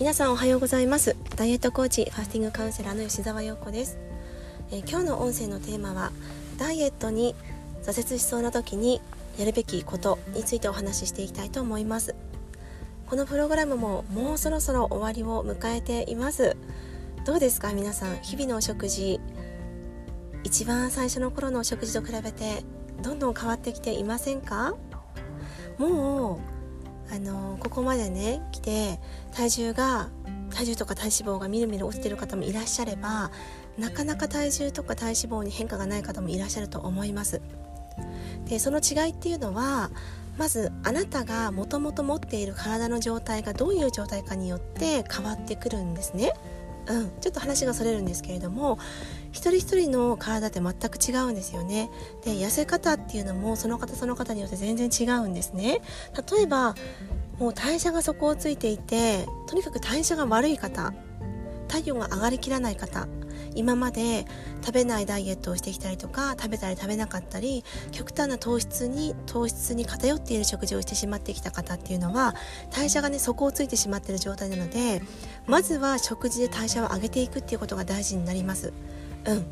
皆さんおはようございます。ダイエットコーチファスティングカウンセラーの吉澤陽子です、えー、今日の音声のテーマはダイエットに挫折しそうな時にやるべきことについてお話ししていきたいと思います。このプログラムももうそろそろ終わりを迎えています。どうですか皆さん？日々のお食事一番最初の頃のお食事と比べてどんどん変わってきていませんか？もうあのここまでね来て体重が体重とか体脂肪がみるみる落ちてる方もいらっしゃればなかなか体重とか体脂肪に変化がない方もいらっしゃると思います。でその違いっていうのはまずあなたがもともと持っている体の状態がどういう状態かによって変わってくるんですね。うん、ちょっと話がそれるんですけれども一人一人の体って全く違うんですよねで痩せ方っていうのもその方その方によって全然違うんですね例えばもう代謝が底をついていてとにかく代謝が悪い方体温が上がりきらない方今まで食べないダイエットをしてきたりとか食べたり食べなかったり極端な糖質に糖質に偏っている食事をしてしまってきた方っていうのは代謝がね底をついてしまっている状態なのでまずは食事で代謝を上げていくっていうことが大事になります。うん、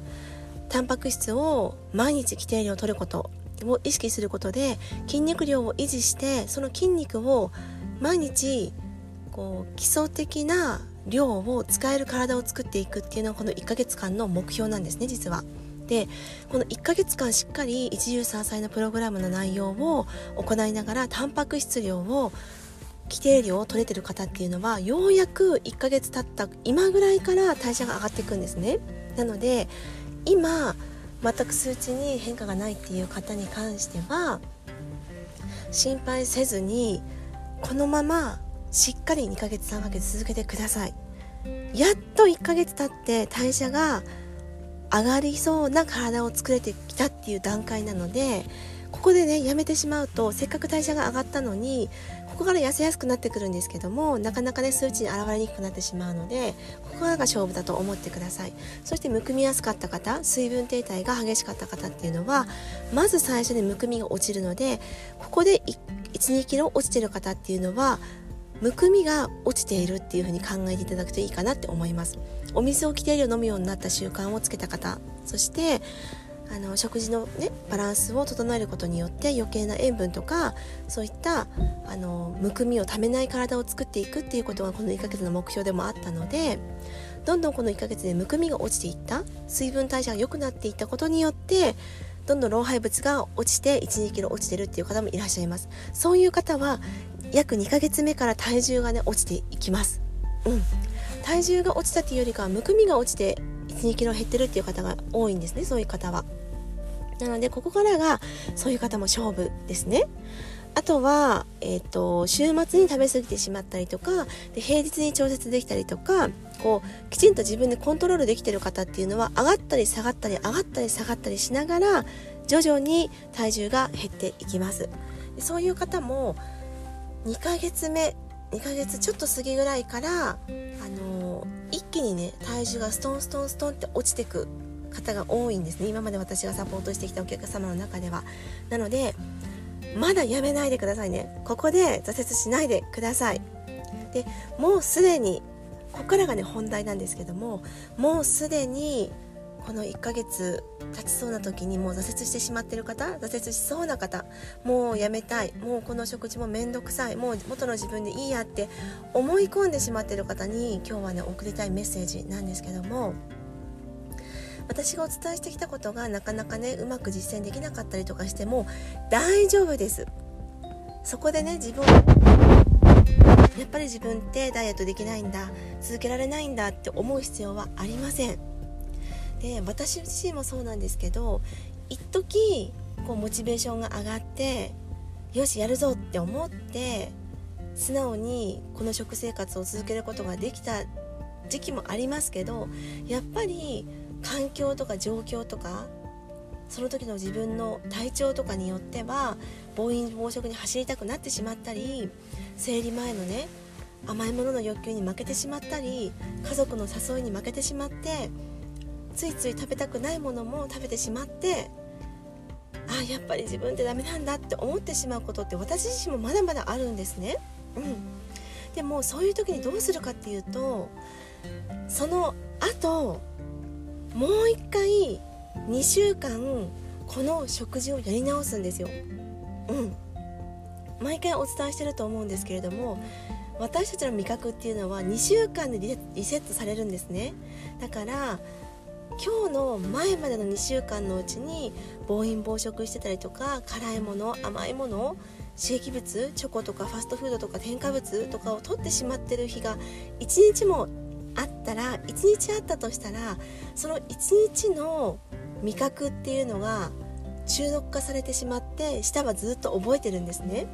タンパク質を毎日規定量取ること。を意識することで筋肉量を維持してその筋肉を毎日こう基礎的な量を使える体を作っていくっていうのはこの1ヶ月間の目標なんですね実は。でこの1ヶ月間しっかり一汁三菜のプログラムの内容を行いながらタンパク質量を規定量を取れてる方っていうのはようやく1ヶ月経った今ぐらいから代謝が上がっていくんですね。なので今全く数値に変化がないっていう方に関しては心配せずにこのまましっかり2ヶ月3ヶ月続けてください。やっと1ヶ月経って代謝が上がりそうな体を作れてきたっていう段階なのでここでねやめてしまうとせっかく代謝が上がったのにここから痩せやすくなってくるんですけどもなかなかね数値に現れにくくなってしまうのでここからが勝負だと思ってください。そしてむくみやすかった方水分停滞が激しかった方っていうのはまず最初にむくみが落ちるのでここで12キロ落ちてる方っていうのはむくみが落ちているっていう風に考えていただくといいかなって思います。お水を規定量飲むようになった習慣をつけた方そしてあの食事の、ね、バランスを整えることによって余計な塩分とかそういったあのむくみをためない体を作っていくっていうことがこの1ヶ月の目標でもあったのでどんどんこの1ヶ月でむくみが落ちていった水分代謝が良くなっていったことによってどんどん老廃物が落ちて1 2キロ落ちてるっていう方もいらっしゃいます。そういう方は約2ヶ月目から体重がね落ちていきます。うん。体重が落ちたっていうよりかはむくみが落ちて1 2キロ減ってるっていう方が多いんですねそういう方は。なのでここからがそういう方も勝負ですね。あとは、えーと、週末に食べ過ぎてしまったりとかで平日に調節できたりとかこうきちんと自分でコントロールできてる方っていうのは上がったり下がったり上がったり下がったりしながら徐々に体重が減っていきます。でそういう方も2ヶ月目2ヶ月ちょっと過ぎぐらいからあのー、一気にね体重がストンストンストンって落ちてく方が多いんですね。今まで私がサポートしてきたお客様の中では。なのでまだやめないでくださいね。ここで挫折しないでください。でもうすでにここからがね本題なんですけどももうすでにこの1ヶ月経ちそうな時にもう挫折してしまってる方挫折しそうな方もうやめたい。もうこの食事もめんどくさい。もう元の自分でいいやって思い込んでしまってる方に今日はね送りたいメッセージなんですけども私がお伝えしてきたことがなかなかねうまく実践できなかったりとかしても大丈夫です。そこでね自分やっぱり自分ってダイエットできないんだ続けられないんだって思う必要はありません。で私自身もそうなんですけど一時こうモチベーションが上がってよしやるぞって思って素直にこの食生活を続けることができた時期もありますけどやっぱり環境とか状況とかその時の自分の体調とかによっては暴飲暴食に走りたくなってしまったり生理前のね甘いものの欲求に負けてしまったり家族の誘いに負けてしまってついつい食べたくないものも食べてしまってあやっぱり自分ってダメなんだって思ってしまうことって私自身もまだまだあるんですね。うん、でもそういう時にどうするかっていうとその後もう一回2週間この食事をやり直すんですよ。うん毎回お伝えしてると思うんですけれども私たちの味覚っていうのは2週間でリセットされるんですねだから今日の前までの2週間のうちに暴飲暴食してたりとか辛いもの甘いもの刺激物チョコとかファストフードとか添加物とかを取ってしまってる日が1日もったら1日あったとしたらその1日の味覚っていうのが中毒化されてしまって舌はずっと覚えてるんですね。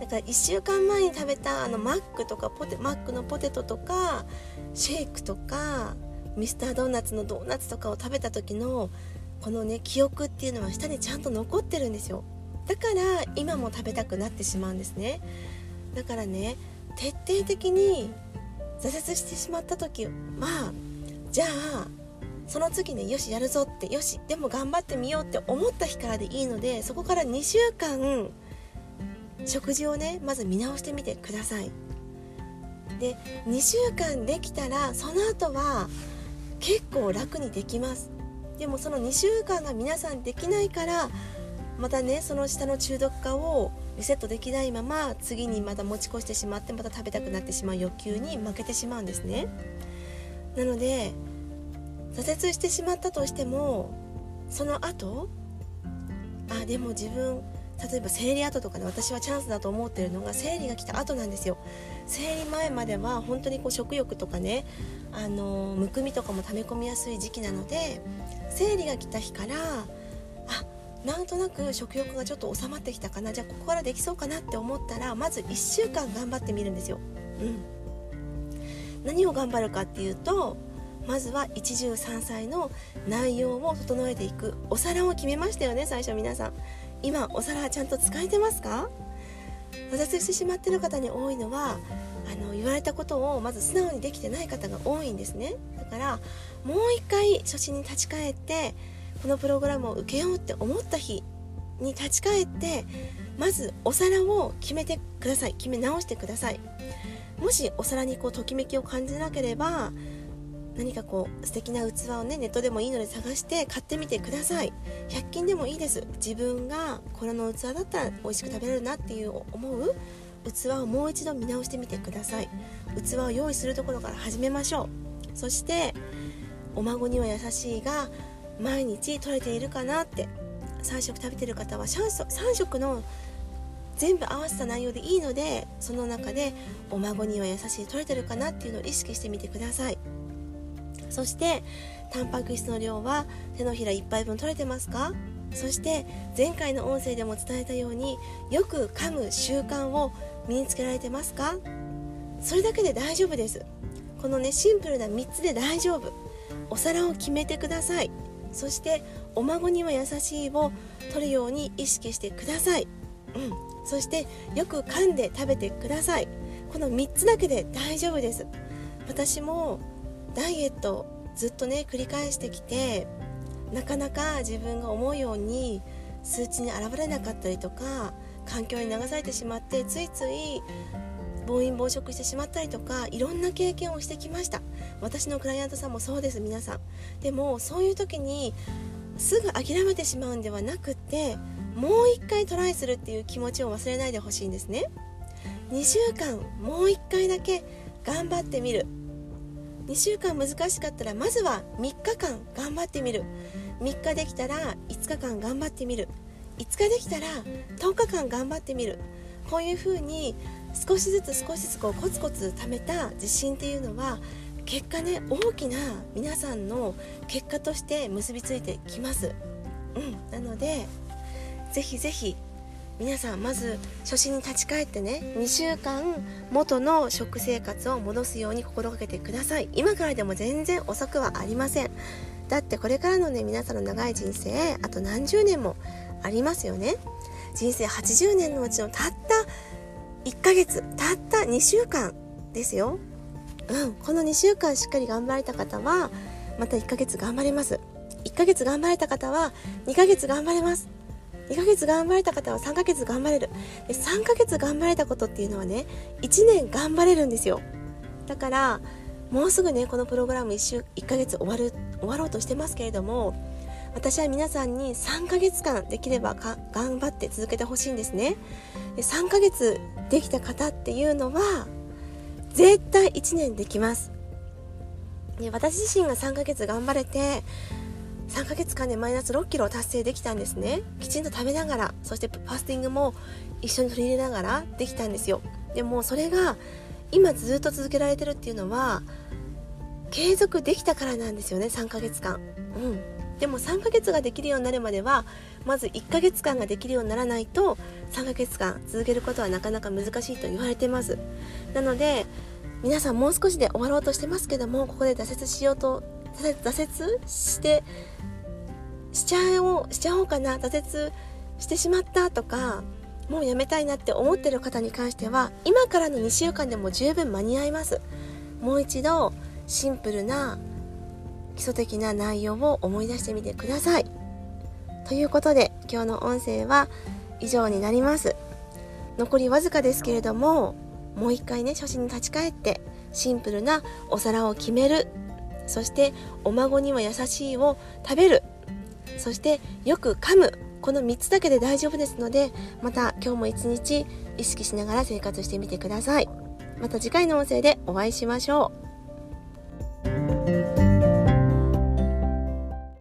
だから1週間前に食べたあのマックとかポテマックのポテトとかシェイクとかミスタードーナツのドーナツとかを食べた時のこのね記憶っていうのは下にちゃんと残ってるんですよ。だから今も食べたくなってしまうんですね。だからね徹底的に挫折してしまった時はじゃあその次ねよしやるぞってよしでも頑張ってみようって思った日からでいいのでそこから2週間食事をねまず見直してみてください。で2週間できたらその後は結構楽にできます。でもその2週間が皆さんできないからまたねその下の中毒化をリセットできないまま次にまた持ち越してしまってまた食べたくなってしまう欲求に負けてしまうんですね。なので挫折してしまったとしてもその後あでも自分例えば生理後とかね私はチャンスだと思ってるのが生理が来た後なんですよ。生理前までは本当にこう食欲とかねあのむくみとかも溜め込みやすい時期なので生理が来た日からあなんとなく食欲がちょっと収まってきたかな。じゃあここからできそうかなって思ったらまず1週間頑張ってみるんですよ。うん、何を頑張るかっていうとまずは一汁三菜の内容を整えていくお皿を決めましたよね最初皆さん。今お皿はちゃんと使えてますか？挫折してしまってる方に多いのはあの言われたことをまず素直にできてない方が多いんですね。だからもう一回初心に立ち返ってこのプログラムを受けようって思った日に立ち返ってまずお皿を決めてください。決め直してください。もしお皿にこうときめきを感じなければ何かこう素敵な器をねネットでもいいので探して買ってみてください。100均でもいいです。自分がこれの器だったら美味しく食べれるなっていう思う器をもう一度見直してみてください。器を用意するところから始めましょう。そしてお孫には優しいが毎日取れているかなって。3食食べてる方は3食の全部合わせた内容でいいのでその中でお孫には優しい取れてるかなっていうのを意識してみてください。そしてタンパク質の量は手のひら1杯分取れてますか？そして前回の音声でも伝えたようによく噛む習慣を身につけられてますか？それだけで大丈夫です。このねシンプルな3つで大丈夫。お皿を決めてください。そしてお孫には優しいを取るように意識してください、うん、そしてよく噛んで食べてください。この3つだけで大丈夫です。私もダイエットずっとね繰り返してきてなかなか自分が思うように数値に現れなかったりとか環境に流されてしまってついつい暴飲暴食してしまったりとかいろんな経験をしてきました。私のクライアントさんもそうです皆さん。でもそういう時にすぐ諦めてしまうんではなくってもう一回トライするっていう気持ちを忘れないでほしいんですね。2週間もう一回だけ頑張ってみる。2週間難しかったらまずは3日間頑張ってみる。3日できたら5日間頑張ってみる。5日できたら10日間頑張ってみる。こういうふうに少しずつ少しずつこうコツコツ貯めた自信っていうのは結果ね大きな皆さんの結果として結びついてきます、うん、なのでぜひぜひ皆さんまず初心に立ち返ってね2週間元の食生活を戻すように心がけてください。今からでも全然遅くはありません。だってこれからのね皆さんの長い人生あと何十年もありますよね。人生80年のうちのたった1ヶ月たった2週間ですよ。うんこの2週間しっかり頑張れた方はまた1ヶ月頑張れます。1ヶ月頑張れた方は2ヶ月頑張れます。2ヶ月頑張れた方は3ヶ月頑張れる。で3ヶ月頑張れたことっていうのはね1年頑張れるんですよ。だからもうすぐねこのプログラム1週1ヶ月終わる終わろうとしてますけれども私は皆さんに3ヶ月間できれば頑張って続けてほしいんですね。で3ヶ月できた方っていうのは絶対1年できます。で私自身が3ヶ月頑張れて3ヶ月間でマイナス6キロを達成できたんですね。きちんと食べながらそしてファスティングも一緒に取り入れながらできたんですよ。でもそれが今ずっと続けられてるっていうのは継続できたからなんですよね3ヶ月間。うん。でも3ヶ月ができるようになるまではまず1ヶ月間ができるようにならないと3ヶ月間続けることはなかなか難しいと言われてます。なので皆さんもう少しで終わろうとしてますけどもここで挫折しようと挫折してしちゃおうしちゃおうかな挫折してしまったとかもうやめたいなって思ってる方に関しては今からの2週間でも十分間に合います。もう一度シンプルな基礎的な内容を思い出してみてください。ということで今日の音声は以上になります。残りわずかですけれどももう一回ね初心に立ち返ってシンプルなお皿を決める。そしてお孫にも優しいを食べる。そしてよく噛む。この3つだけで大丈夫ですのでまた今日も一日意識しながら生活してみてください。また次回の音声でお会いしましょう。